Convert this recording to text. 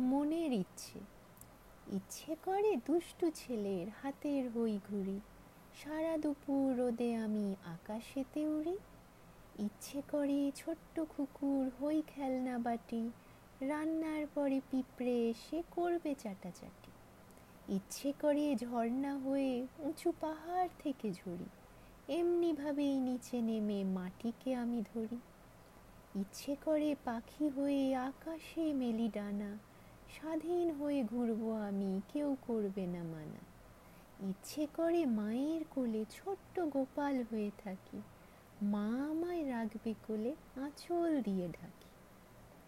মনের ইচ্ছে। ইচ্ছে করে দুষ্টু ছেলের হাতের হই ঘুরি সারা দুপুর রোদে আমি আকাশেতে উড়ি। ইচ্ছে করে ছোট্ট কুকুর হই খেলনা বাটি। রান্নার পরে পিঁপড়ে এসে করবে চাটাচাটি। ইচ্ছে করে ঝর্ণা হয়ে উঁচু পাহাড় থেকে ঝরি এমনিভাবেই নিচে নেমে মাটিকে আমি ধরি। ইচ্ছে করে পাখি হয়ে আকাশে মেলি ডানা। স্বাধীন হয়ে ঘুরবো আমি, কেউ করবে না মানা। ইচ্ছে করে মায়ের কোলে ছোট্ট গোপাল হয়ে থাকি। মা আমায় রাখবে কোলে আঁচল দিয়ে ঢাকি।